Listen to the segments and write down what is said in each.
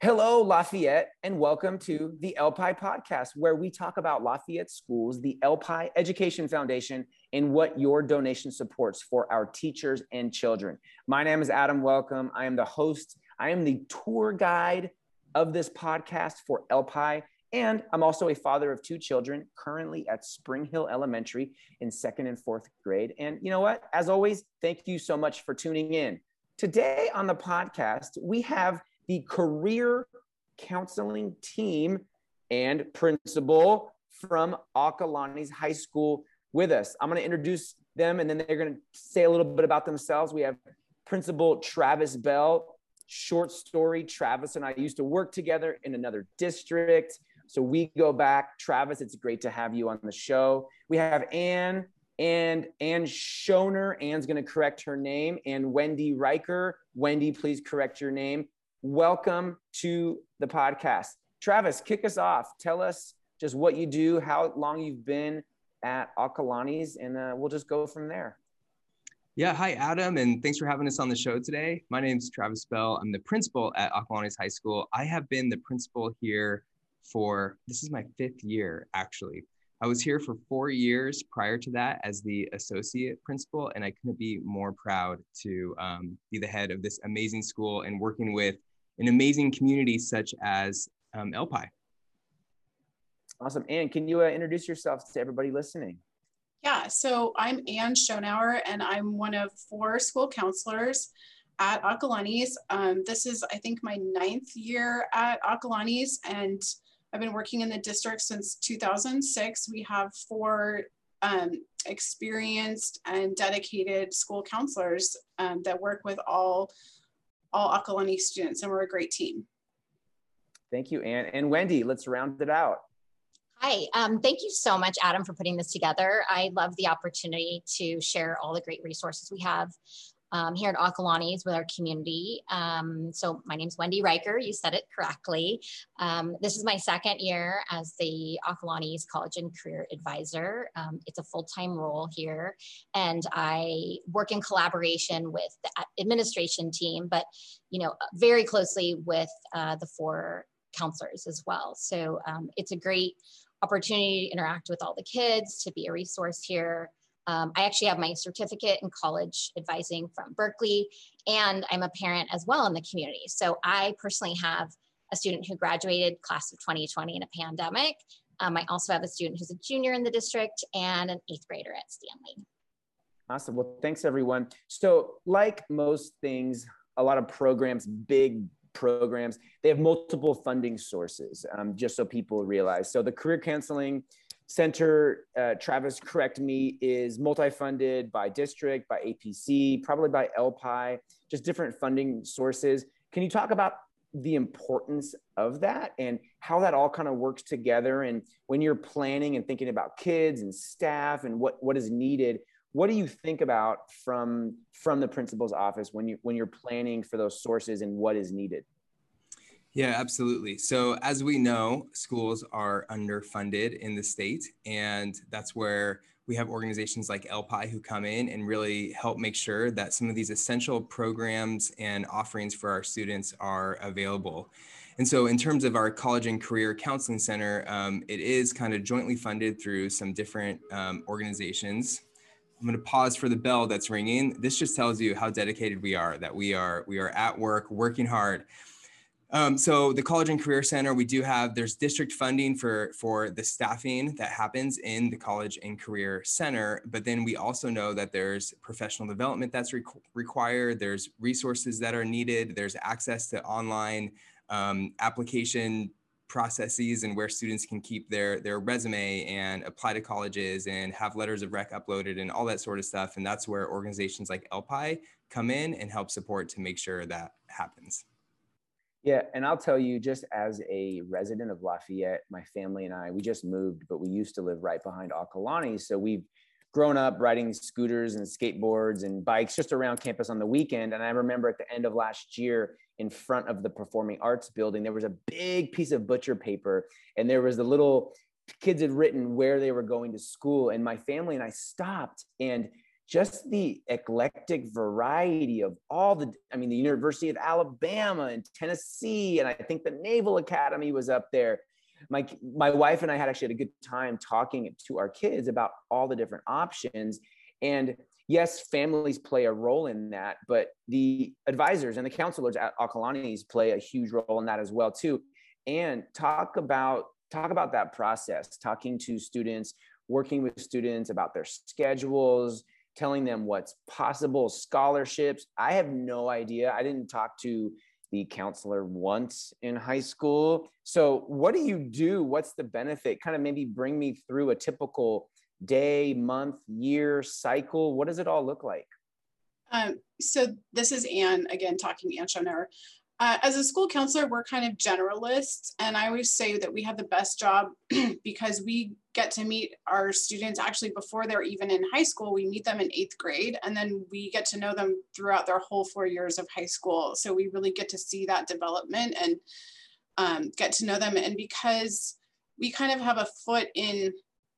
Hello, Lafayette, and welcome to the LPI podcast, where we talk about Lafayette Schools, the LPI Education Foundation, and what your donation supports for our teachers and children. My name is Adam Welcome. I am the host, I am the tour guide of this podcast for LPI, and I'm also a father of two children currently at Spring Hill Elementary in second and fourth grade. And you know what? As always, thank you so much for tuning in. Today on the podcast, we have the career counseling team and principal from Acalanes High School with us. I'm going to introduce them and then they're going to say a little bit about themselves. We have Principal Travis Bell. Short story Travis and I used to work together in another district. So we go back. Travis, it's great to have you on the show. We have Anne and Anne Schoner. Anne's going to correct her name. And Wendy Riker. Wendy, please correct your name welcome to the podcast. Travis, kick us off. Tell us just what you do, how long you've been at Acalanes, and uh, we'll just go from there. Yeah, hi, Adam, and thanks for having us on the show today. My name is Travis Bell. I'm the principal at Acalanes High School. I have been the principal here for this is my fifth year, actually. I was here for four years prior to that as the associate principal, and I couldn't be more proud to um, be the head of this amazing school and working with an amazing community such as um, LPI. Awesome. Anne, can you uh, introduce yourself to everybody listening? Yeah, so I'm Anne Schonauer, and I'm one of four school counselors at Acalanes. Um, this is, I think, my ninth year at Acalanes, and I've been working in the district since 2006. We have four um, experienced and dedicated school counselors um, that work with all all Acalanes students, and we're a great team. Thank you, Anne. And Wendy, let's round it out. Hi, um, thank you so much, Adam, for putting this together. I love the opportunity to share all the great resources we have um, here at Acalanes with our community. Um, so my name is Wendy Riker. You said it correctly. Um, this is my second year as the Acalanes College and Career Advisor. Um, it's a full-time role here, and I work in collaboration with the administration team, but you know very closely with uh, the four counselors as well. So um, it's a great opportunity to interact with all the kids, to be a resource here. Um, I actually have my certificate in college advising from Berkeley, and I'm a parent as well in the community. So I personally have a student who graduated class of 2020 in a pandemic. Um, I also have a student who's a junior in the district and an eighth grader at Stanley. Awesome. Well, thanks everyone. So, like most things, a lot of programs, big programs, they have multiple funding sources, um, just so people realize. So, the career counseling Center, uh, Travis, correct me, is multi-funded by district, by APC, probably by LPI, just different funding sources. Can you talk about the importance of that and how that all kind of works together? And when you're planning and thinking about kids and staff and what, what is needed, what do you think about from from the principal's office when you when you're planning for those sources and what is needed? Yeah, absolutely. So, as we know, schools are underfunded in the state, and that's where we have organizations like LPI who come in and really help make sure that some of these essential programs and offerings for our students are available. And so, in terms of our College and Career Counseling Center, um, it is kind of jointly funded through some different um, organizations. I'm going to pause for the bell that's ringing. This just tells you how dedicated we are. That we are we are at work, working hard. Um, so the College and Career Center, we do have, there's district funding for, for the staffing that happens in the College and Career Center, but then we also know that there's professional development that's re- required, there's resources that are needed, there's access to online um, application processes and where students can keep their their resume and apply to colleges and have letters of rec uploaded and all that sort of stuff and that's where organizations like LPI come in and help support to make sure that happens. Yeah, and I'll tell you, just as a resident of Lafayette, my family and I, we just moved, but we used to live right behind Acalanes. So we've grown up riding scooters and skateboards and bikes just around campus on the weekend. And I remember at the end of last year, in front of the Performing Arts building, there was a big piece of butcher paper, and there was the little kids had written where they were going to school. And my family and I stopped and just the eclectic variety of all the i mean the university of alabama and tennessee and i think the naval academy was up there. My my wife and i had actually had a good time talking to our kids about all the different options. And yes families play a role in that but the advisors and the counselors at Acalanes play a huge role in that as well too. And talk about talk about that process talking to students working with students about their schedules telling them what's possible, scholarships. I have no idea. I didn't talk to the counselor once in high school. So, what do you do? What's the benefit? Kind of maybe bring me through a typical day, month, year cycle. What does it all look like? Um, so, this is Anne again talking, Anne Schoenauer. Uh, as a school counselor, we're kind of generalists, and I always say that we have the best job because we get to meet our students actually before they're even in high school. We meet them in eighth grade, and then we get to know them throughout their whole four years of high school. So we really get to see that development and um, get to know them. And because we kind of have a foot in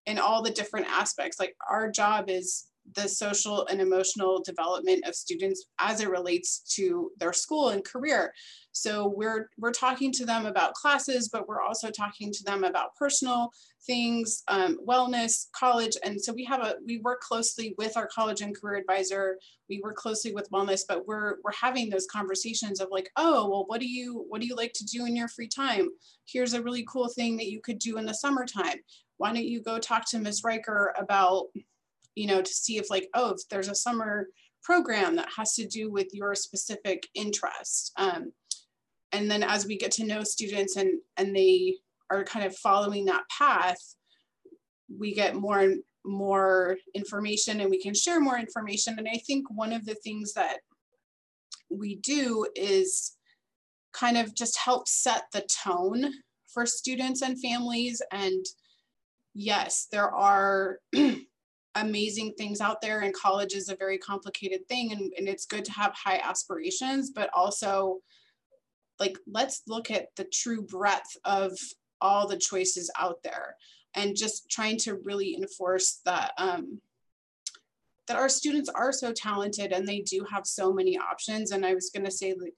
in all the different aspects, like our job is the social and emotional development of students as it relates to their school and career. So we're we're talking to them about classes, but we're also talking to them about personal things, um, wellness, college, and so we have a we work closely with our college and career advisor. We work closely with wellness, but we're we're having those conversations of like, oh, well, what do you what do you like to do in your free time? Here's a really cool thing that you could do in the summertime. Why don't you go talk to Ms. Riker about you know, to see if like, oh, if there's a summer program that has to do with your specific interest. Um, and then as we get to know students and, and they are kind of following that path, we get more and more information and we can share more information. And I think one of the things that we do is kind of just help set the tone for students and families. And yes, there are amazing things out there and college is a very complicated thing and, and it's good to have high aspirations but also like let's look at the true breadth of all the choices out there and just trying to really enforce that um, that our students are so talented and they do have so many options and i was going to say like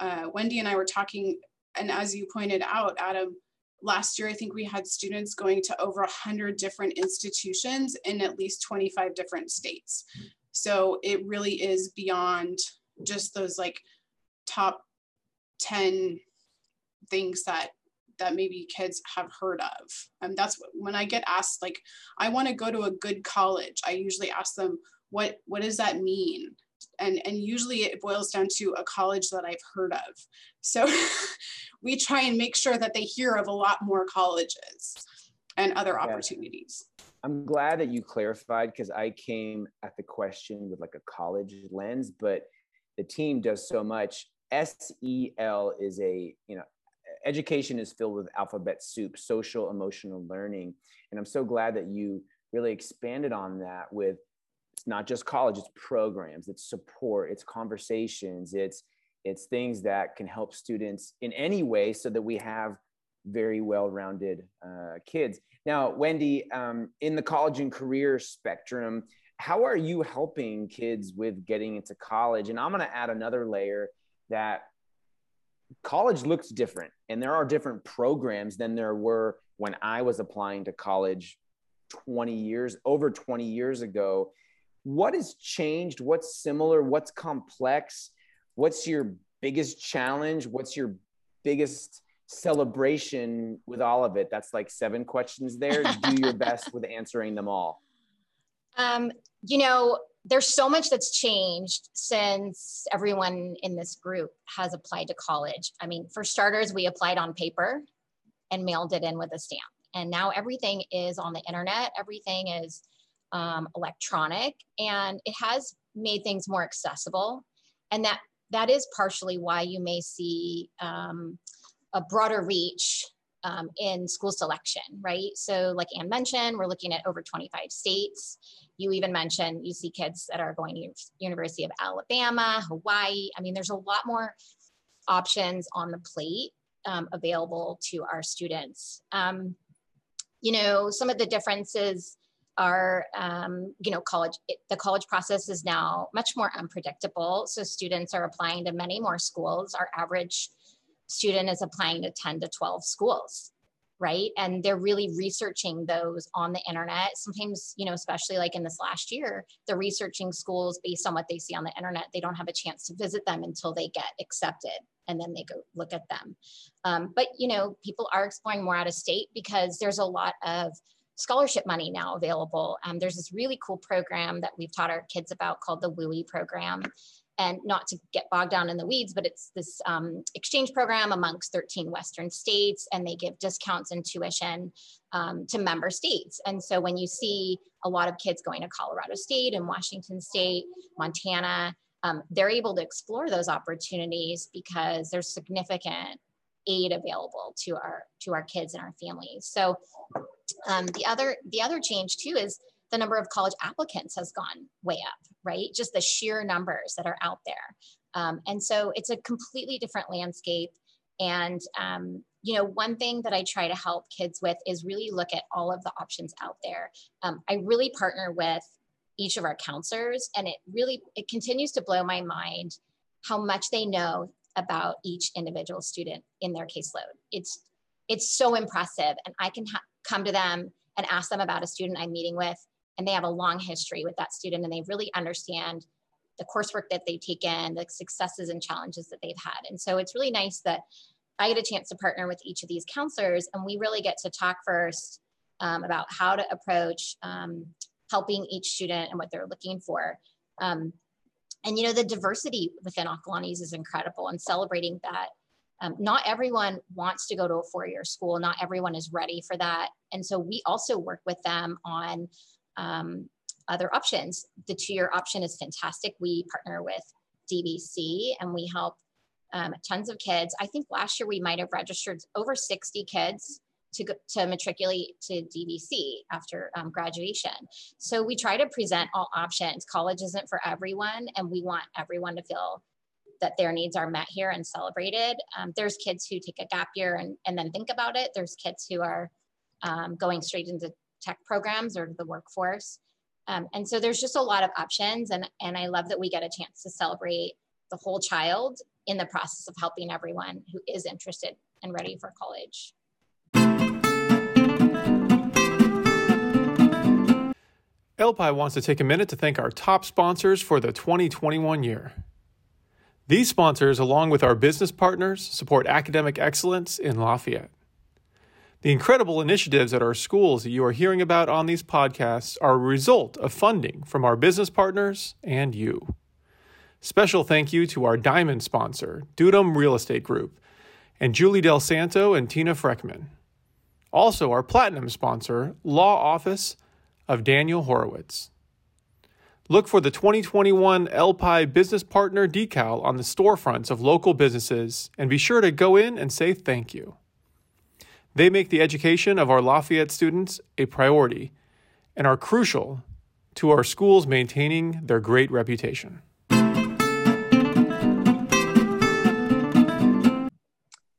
uh, wendy and i were talking and as you pointed out adam last year, I think we had students going to over 100 different institutions in at least 25 different states. So it really is beyond just those like top 10 things that that maybe kids have heard of. And that's when I get asked like I want to go to a good college, I usually ask them what what does that mean? And and usually it boils down to a college that I've heard of. So we try and make sure that they hear of a lot more colleges and other opportunities. I'm glad that you clarified because I came at the question with like a college lens, but the team does so much. SEL is a, you know, education is filled with alphabet soup, social emotional learning. And I'm so glad that you really expanded on that with it's not just college it's programs it's support it's conversations it's it's things that can help students in any way so that we have very well-rounded uh, kids. Now wendy um, in the college and career spectrum how are you helping kids with getting into college? And i'm going to add another layer that college looks different and there are different programs than there were when i was applying to college 20 years over 20 years ago what has changed? What's similar? What's complex? What's your biggest challenge? What's your biggest celebration with all of it? That's like seven questions there. Do your best with answering them all. Um, you know there's so much that's changed since everyone in this group has applied to college. I mean for starters we applied on paper and mailed it in with a stamp. And now everything is on the internet. Everything is um, electronic and it has made things more accessible and that that is partially why you may see um, a broader reach um, in school selection, right? So, like Anne mentioned, we're looking at over 25 states. You even mentioned you see kids that are going to University of Alabama, Hawaii. I mean, there's a lot more options on the plate um, available to our students. Um, you know, some of the differences our um, you know college it, the college process is now much more unpredictable. So students are applying to many more schools. Our average student is applying to 10 to 12 schools right? And they're really researching those on the internet. Sometimes you know especially like in this last year they're researching schools based on what they see on the internet they don't have a chance to visit them until they get accepted and then they go look at them. Um, but you know people are exploring more out of state because there's a lot of scholarship money now available. Um, there's this really cool program that we've taught our kids about called the WUE program. And not to get bogged down in the weeds, but it's this um, exchange program amongst 13 Western states, and they give discounts in tuition um, to member states. And so when you see a lot of kids going to Colorado State and Washington State, Montana, um, they're able to explore those opportunities because there's significant aid available to our to our kids and our families. So um, the other the other change too is the number of college applicants has gone way up, right? Just the sheer numbers that are out there. Um, and so it's a completely different landscape. And, um, you know, one thing that I try to help kids with is really look at all of the options out there. Um, I really partner with each of our counselors and it really, it continues to blow my mind how much they know about each individual student in their caseload. It's, it's so impressive. And I can ha- come to them and ask them about a student I'm meeting with, and they have a long history with that student and they really understand the coursework that they've taken, the successes and challenges that they've had. And so it's really nice that I get a chance to partner with each of these counselors and we really get to talk first um, about how to approach um, helping each student and what they're looking for. Um, and you know, the diversity within Acalanes is incredible and celebrating that um, not everyone wants to go to a four-year school. Not everyone is ready for that. And so we also work with them on um, other options. The two-year option is fantastic. We partner with DVC and we help um, tons of kids. I think last year we might have registered over 60 kids to, go, to matriculate to DVC after um, graduation. So we try to present all options. College isn't for everyone, and we want everyone to feel that their needs are met here and celebrated. Um, there's kids who take a gap year and, and then think about it. There's kids who are um, going straight into tech programs or the workforce. Um, and so there's just a lot of options. And, and I love that we get a chance to celebrate the whole child in the process of helping everyone who is interested and ready for college. LPI wants to take a minute to thank our top sponsors for the 2021 year. These sponsors, along with our business partners, support academic excellence in Lafayette. The incredible initiatives at our schools that you are hearing about on these podcasts are a result of funding from our business partners and you. Special thank you to our diamond sponsor, Dudum Real Estate Group, and Julie Del Santo and Tina Freckman. Also, our platinum sponsor, Law Office of Daniel Horowitz. Look for the 2021 LPI Business Partner decal on the storefronts of local businesses and be sure to go in and say thank you. They make the education of our Lafayette students a priority and are crucial to our schools maintaining their great reputation.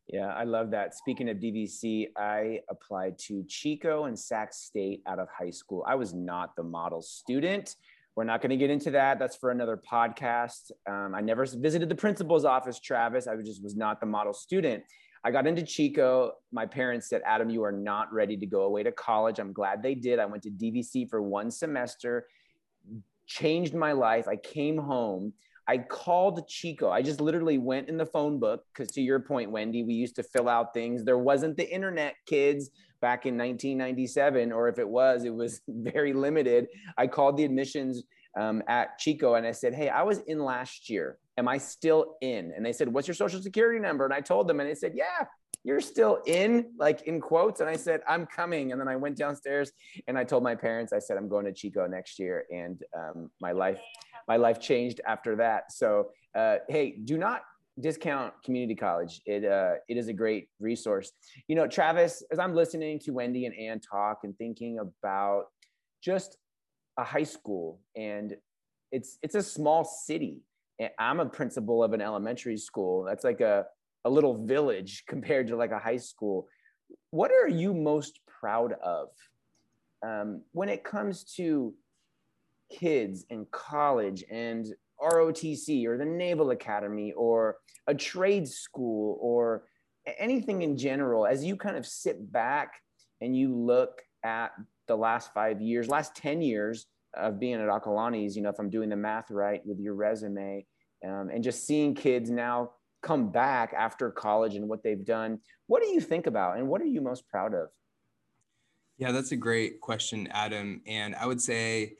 Yeah, I love that. Speaking of DVC, I applied to Chico and Sac State out of high school. I was not the model student. We're not going to get into that. That's for another podcast. Um, I never visited the principal's office, Travis. I just was not the model student. I got into Chico. My parents said, Adam, you are not ready to go away to college. I'm glad they did. I went to DVC for one semester, changed my life. I came home. I called Chico. I just literally went in the phone book because, to your point, Wendy, we used to fill out things. There wasn't the internet, kids back in 1997, or if it was, it was very limited. I called the admissions um, at Chico and I said, Hey, I was in last year. Am I still in? And they said, What's your social security number? And I told them, and they said, Yeah, you're still in, like in quotes. And I said, I'm coming. And then I went downstairs and I told my parents, I said, I'm going to Chico next year. And um, my life, my life changed after that. So, uh, hey, do not discount community college. It uh, it is a great resource. You know, Travis, as I'm listening to Wendy and Anne talk and thinking about just a high school, and it's it's a small city. And I'm a principal of an elementary school. That's like a a little village compared to like a high school. What are you most proud of um, when it comes to kids in college and ROTC or the Naval Academy or a trade school or anything in general, as you kind of sit back and you look at the last five years, last 10 years of being at Acalanes, you know, if I'm doing the math right with your resume, um, and just seeing kids now come back after college and what they've done, what do you think about and what are you most proud of? Yeah, that's a great question, Adam. And I would say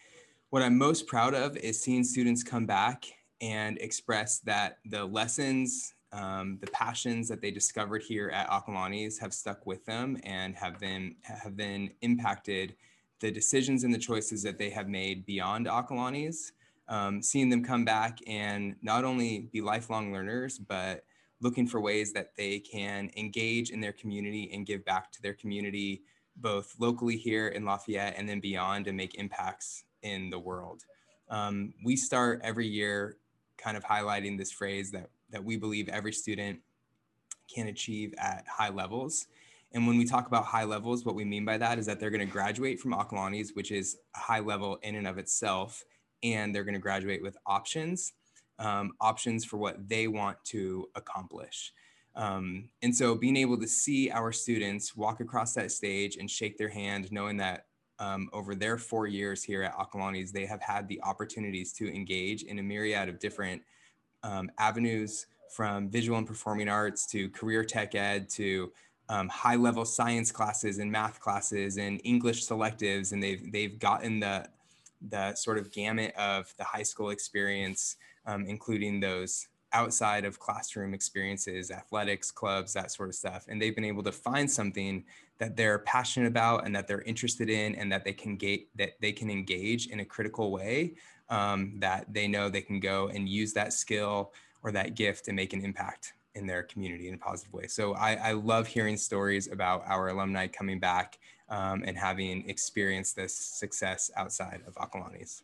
what I'm most proud of is seeing students come back and express that the lessons, um, the passions that they discovered here at Acalanes have stuck with them and have been have been impacted the decisions and the choices that they have made beyond Acalanes. Um, seeing them come back and not only be lifelong learners, but looking for ways that they can engage in their community and give back to their community, both locally here in Lafayette and then beyond, and make impacts in the world. Um, we start every year kind of highlighting this phrase that, that we believe every student can achieve at high levels. And when we talk about high levels, what we mean by that is that they're going to graduate from Acalanes, which is a high level in and of itself, and they're going to graduate with options, um, options for what they want to accomplish. Um, and so being able to see our students walk across that stage and shake their hand, knowing that um, over their four years here at Acalanes, they have had the opportunities to engage in a myriad of different um, avenues from visual and performing arts to career tech ed to um, high level science classes and math classes and English selectives. And they've, they've gotten the, the sort of gamut of the high school experience, um, including those outside of classroom experiences, athletics, clubs, that sort of stuff. And they've been able to find something that they're passionate about and that they're interested in and that they can get that they can engage in a critical way um, that they know they can go and use that skill or that gift and make an impact in their community in a positive way. So I, I love hearing stories about our alumni coming back um, and having experienced this success outside of Acalanes.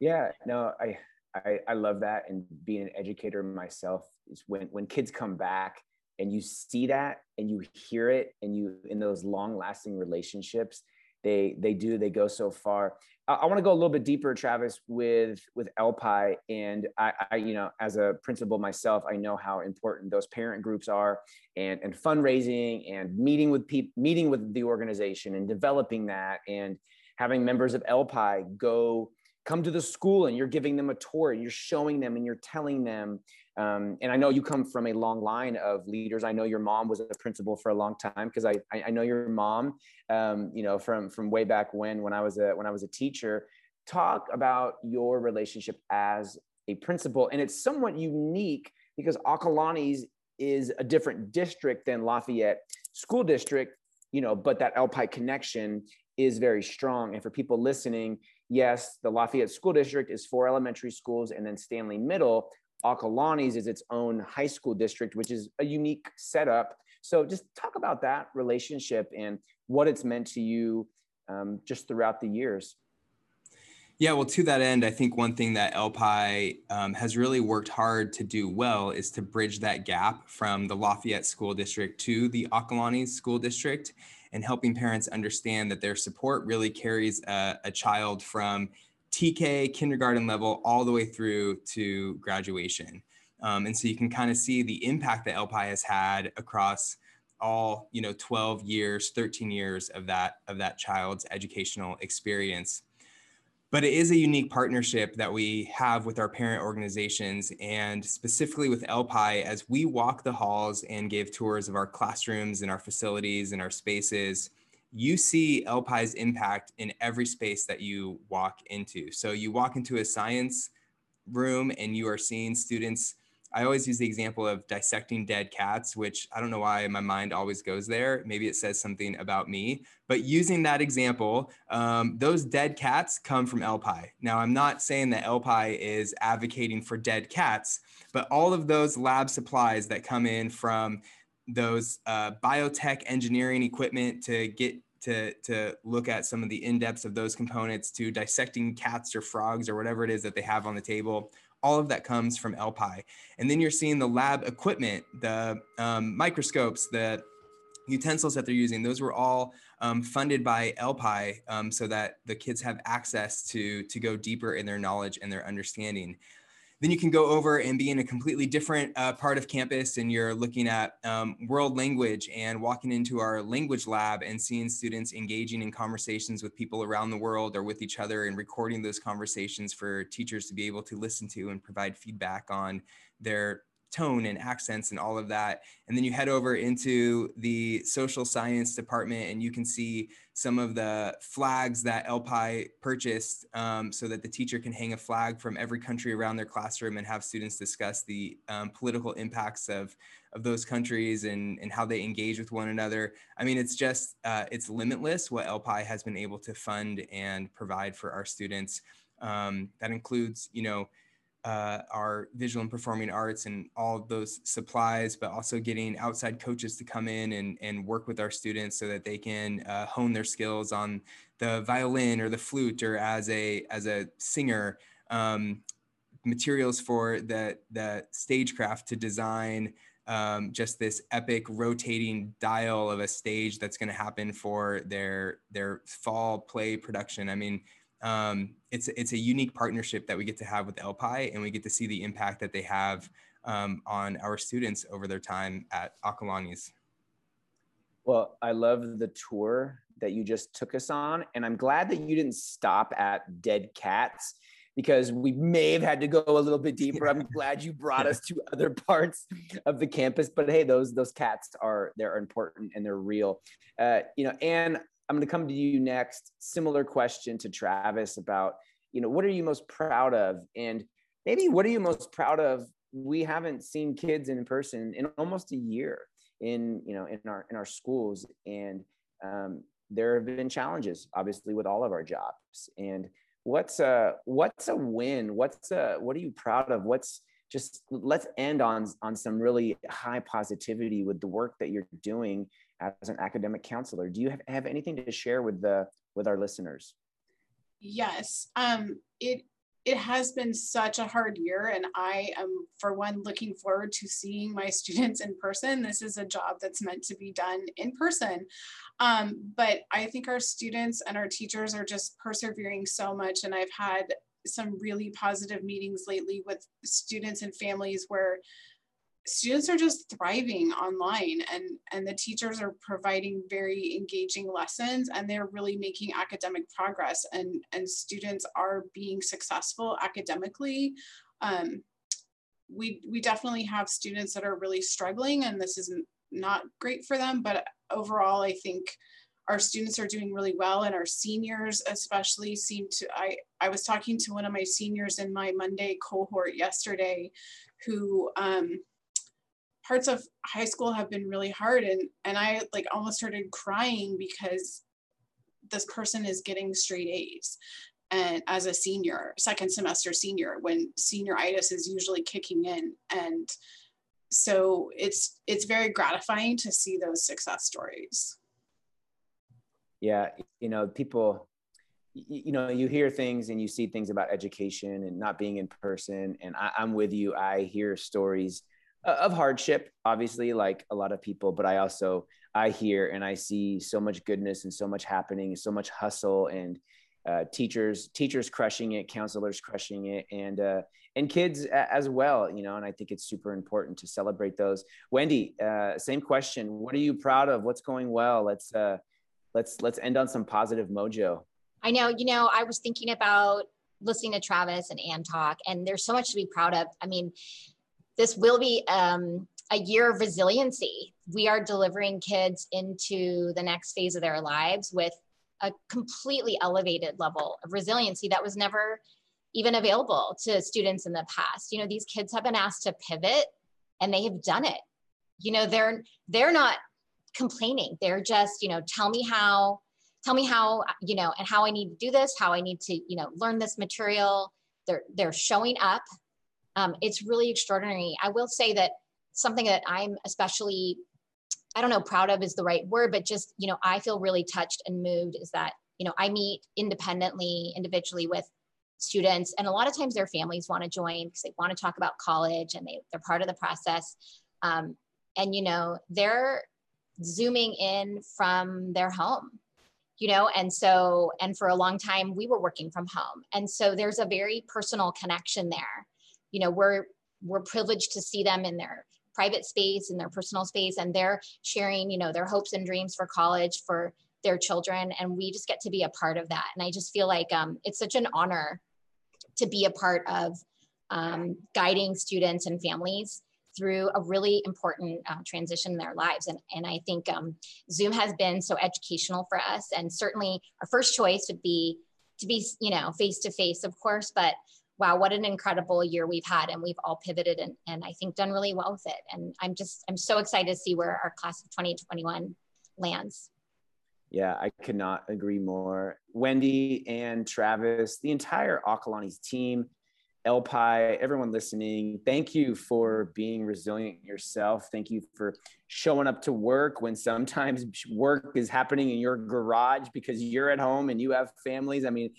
Yeah, no, I I, I love that. And being an educator myself is when, when kids come back and you see that and you hear it and you in those long lasting relationships, they, they do, they go so far. I, I want to go a little bit deeper, Travis, with, with LPI. And I, I, you know, as a principal myself, I know how important those parent groups are and, and fundraising and meeting with people, meeting with the organization and developing that and having members of LPI go come to the school and you're giving them a tour and you're showing them and you're telling them um, and i know you come from a long line of leaders. I know your mom was a principal for a long time because I, I know your mom um, you know from from way back when when i was a when i was a teacher. Talk about your relationship as a principal and it's somewhat unique because acalanes is a different district than lafayette school district you know but that LPI connection is very strong. And for people listening yes, the Lafayette School District is four elementary schools, and then Stanley Middle, Acalanes is its own high school district, which is a unique setup. So just talk about that relationship and what it's meant to you um, just throughout the years. Yeah, well, to that end, I think one thing that LPI um, has really worked hard to do well is to bridge that gap from the Lafayette School District to the Acalanes School District and helping parents understand that their support really carries a, a child from TK, kindergarten level, all the way through to graduation. Um, and so you can kind of see the impact that LPI has had across all you know 12 years 13 years of that of that child's educational experience but it is a unique partnership that we have with our parent organizations and specifically with LPI as we walk the halls and give tours of our classrooms and our facilities and our spaces. You see LPI's impact in every space that you walk into. So you walk into a science room and you are seeing students I always use the example of dissecting dead cats, which I don't know why my mind always goes there. Maybe it says something about me. But using that example, um, those dead cats come from LPI. Now, I'm not saying that LPI is advocating for dead cats, but all of those lab supplies that come in from those uh, biotech engineering equipment to get to, to look at some of the in-depths of those components to dissecting cats or frogs or whatever it is that they have on the table all of that comes from LPI. And then you're seeing the lab equipment, the um, microscopes, the utensils that they're using, those were all um, funded by LPI um, so that the kids have access to, to go deeper in their knowledge and their understanding. Then you can go over and be in a completely different uh, part of campus and you're looking at um, world language and walking into our language lab and seeing students engaging in conversations with people around the world or with each other and recording those conversations for teachers to be able to listen to and provide feedback on their tone and accents and all of that. And then you head over into the social science department and you can see some of the flags that LPI purchased um, so that the teacher can hang a flag from every country around their classroom and have students discuss the um, political impacts of, of those countries and, and how they engage with one another. I mean, it's just, uh, it's limitless what LPI has been able to fund and provide for our students. Um, that includes, you know, uh, our visual and performing arts and all those supplies, but also getting outside coaches to come in and, and work with our students so that they can uh, hone their skills on the violin or the flute or as a as a singer. Um, materials for the the stagecraft to design um, just this epic rotating dial of a stage that's going to happen for their their fall play production. I mean, um, it's it's a unique partnership that we get to have with LPI, and we get to see the impact that they have um, on our students over their time at Acalanes. Well, I love the tour that you just took us on, and I'm glad that you didn't stop at dead cats because we may have had to go a little bit deeper. I'm glad you brought us to other parts of the campus, but hey, those those cats are they're important and they're real. Uh, you know, and I'm going to come to you next. Similar question to Travis about, you know, what are you most proud of? And maybe what are you most proud of? We haven't seen kids in person in almost a year in, you know, in our, in our schools. And um, there have been challenges, obviously, with all of our jobs. And what's a, what's a win? What's a, what are you proud of? What's, just let's end on on some really high positivity with the work that you're doing as an academic counselor. Do you have, have anything to share with the with our listeners? Yes, um, it it has been such a hard year, and I am for one looking forward to seeing my students in person. This is a job that's meant to be done in person, um, but I think our students and our teachers are just persevering so much, and I've had some really positive meetings lately with students and families where students are just thriving online and and the teachers are providing very engaging lessons and they're really making academic progress and and students are being successful academically. Um, we we definitely have students that are really struggling and this is not great for them but overall i think our students are doing really well and our seniors especially seem to i i was talking to one of my seniors in my monday cohort yesterday who um, parts of high school have been really hard and and I like almost started crying because this person is getting straight A's. And as a senior second semester senior when senioritis is usually kicking in. And so it's it's very gratifying to see those success stories. Yeah you know people you know you hear things and you see things about education and not being in person. And I, i'm with you. I hear stories of hardship obviously like a lot of people but i also i hear and i see so much goodness and so much happening so much hustle and uh, teachers teachers crushing it counselors crushing it and uh, and kids as well you know and i think it's super important to celebrate those. Wendy uh, same question. What are you proud of? What's going well? Let's uh let's let's end on some positive mojo. I know you know i was thinking about listening to travis and ann talk and there's so much to be proud of. I mean this will be um, a year of resiliency. We are delivering kids into the next phase of their lives with a completely elevated level of resiliency that was never even available to students in the past. You know, these kids have been asked to pivot and they have done it. You know, they're they're not complaining. They're just, you know, tell me how tell me how, you know, and how I need to do this, how I need to, you know, learn this material. They're they're showing up um, it's really extraordinary. I will say that something that I'm especially, I don't know, proud of is the right word, but just, you know, I feel really touched and moved is that, you know, I meet independently, individually with students and a lot of times their families want to join because they want to talk about college and they, they're part of the process. Um, and you know they're zooming in from their home you know and so and for a long time we were working from home. And so there's a very personal connection there you know we're we're privileged to see them in their private space in their personal space and they're sharing you know their hopes and dreams for college for their children and we just get to be a part of that and i just feel like um, it's such an honor to be a part of um, guiding students and families through a really important uh, transition in their lives. And, and I think um, Zoom has been so educational for us. And certainly our first choice would be to be, you know, face to face, of course, but wow, what an incredible year we've had. And we've all pivoted and, and I think done really well with it. And I'm just, I'm so excited to see where our class of 2021 lands. Yeah, I could not agree more. Wendy and Travis, the entire Acalanes team, LPI, everyone listening, thank you for being resilient yourself. Thank you for showing up to work when sometimes work is happening in your garage because you're at home and you have families. I mean,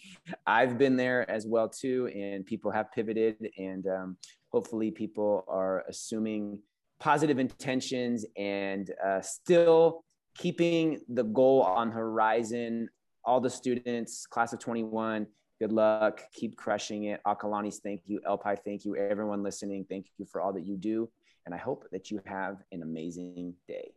I've been there as well too, and people have pivoted, and um, hopefully, people are assuming positive intentions and uh, still keeping the goal on horizon. All the students, class of 21 good luck. Keep crushing it. Acalanes, thank you. LPI, thank you. Everyone listening, thank you for all that you do. And I hope that you have an amazing day.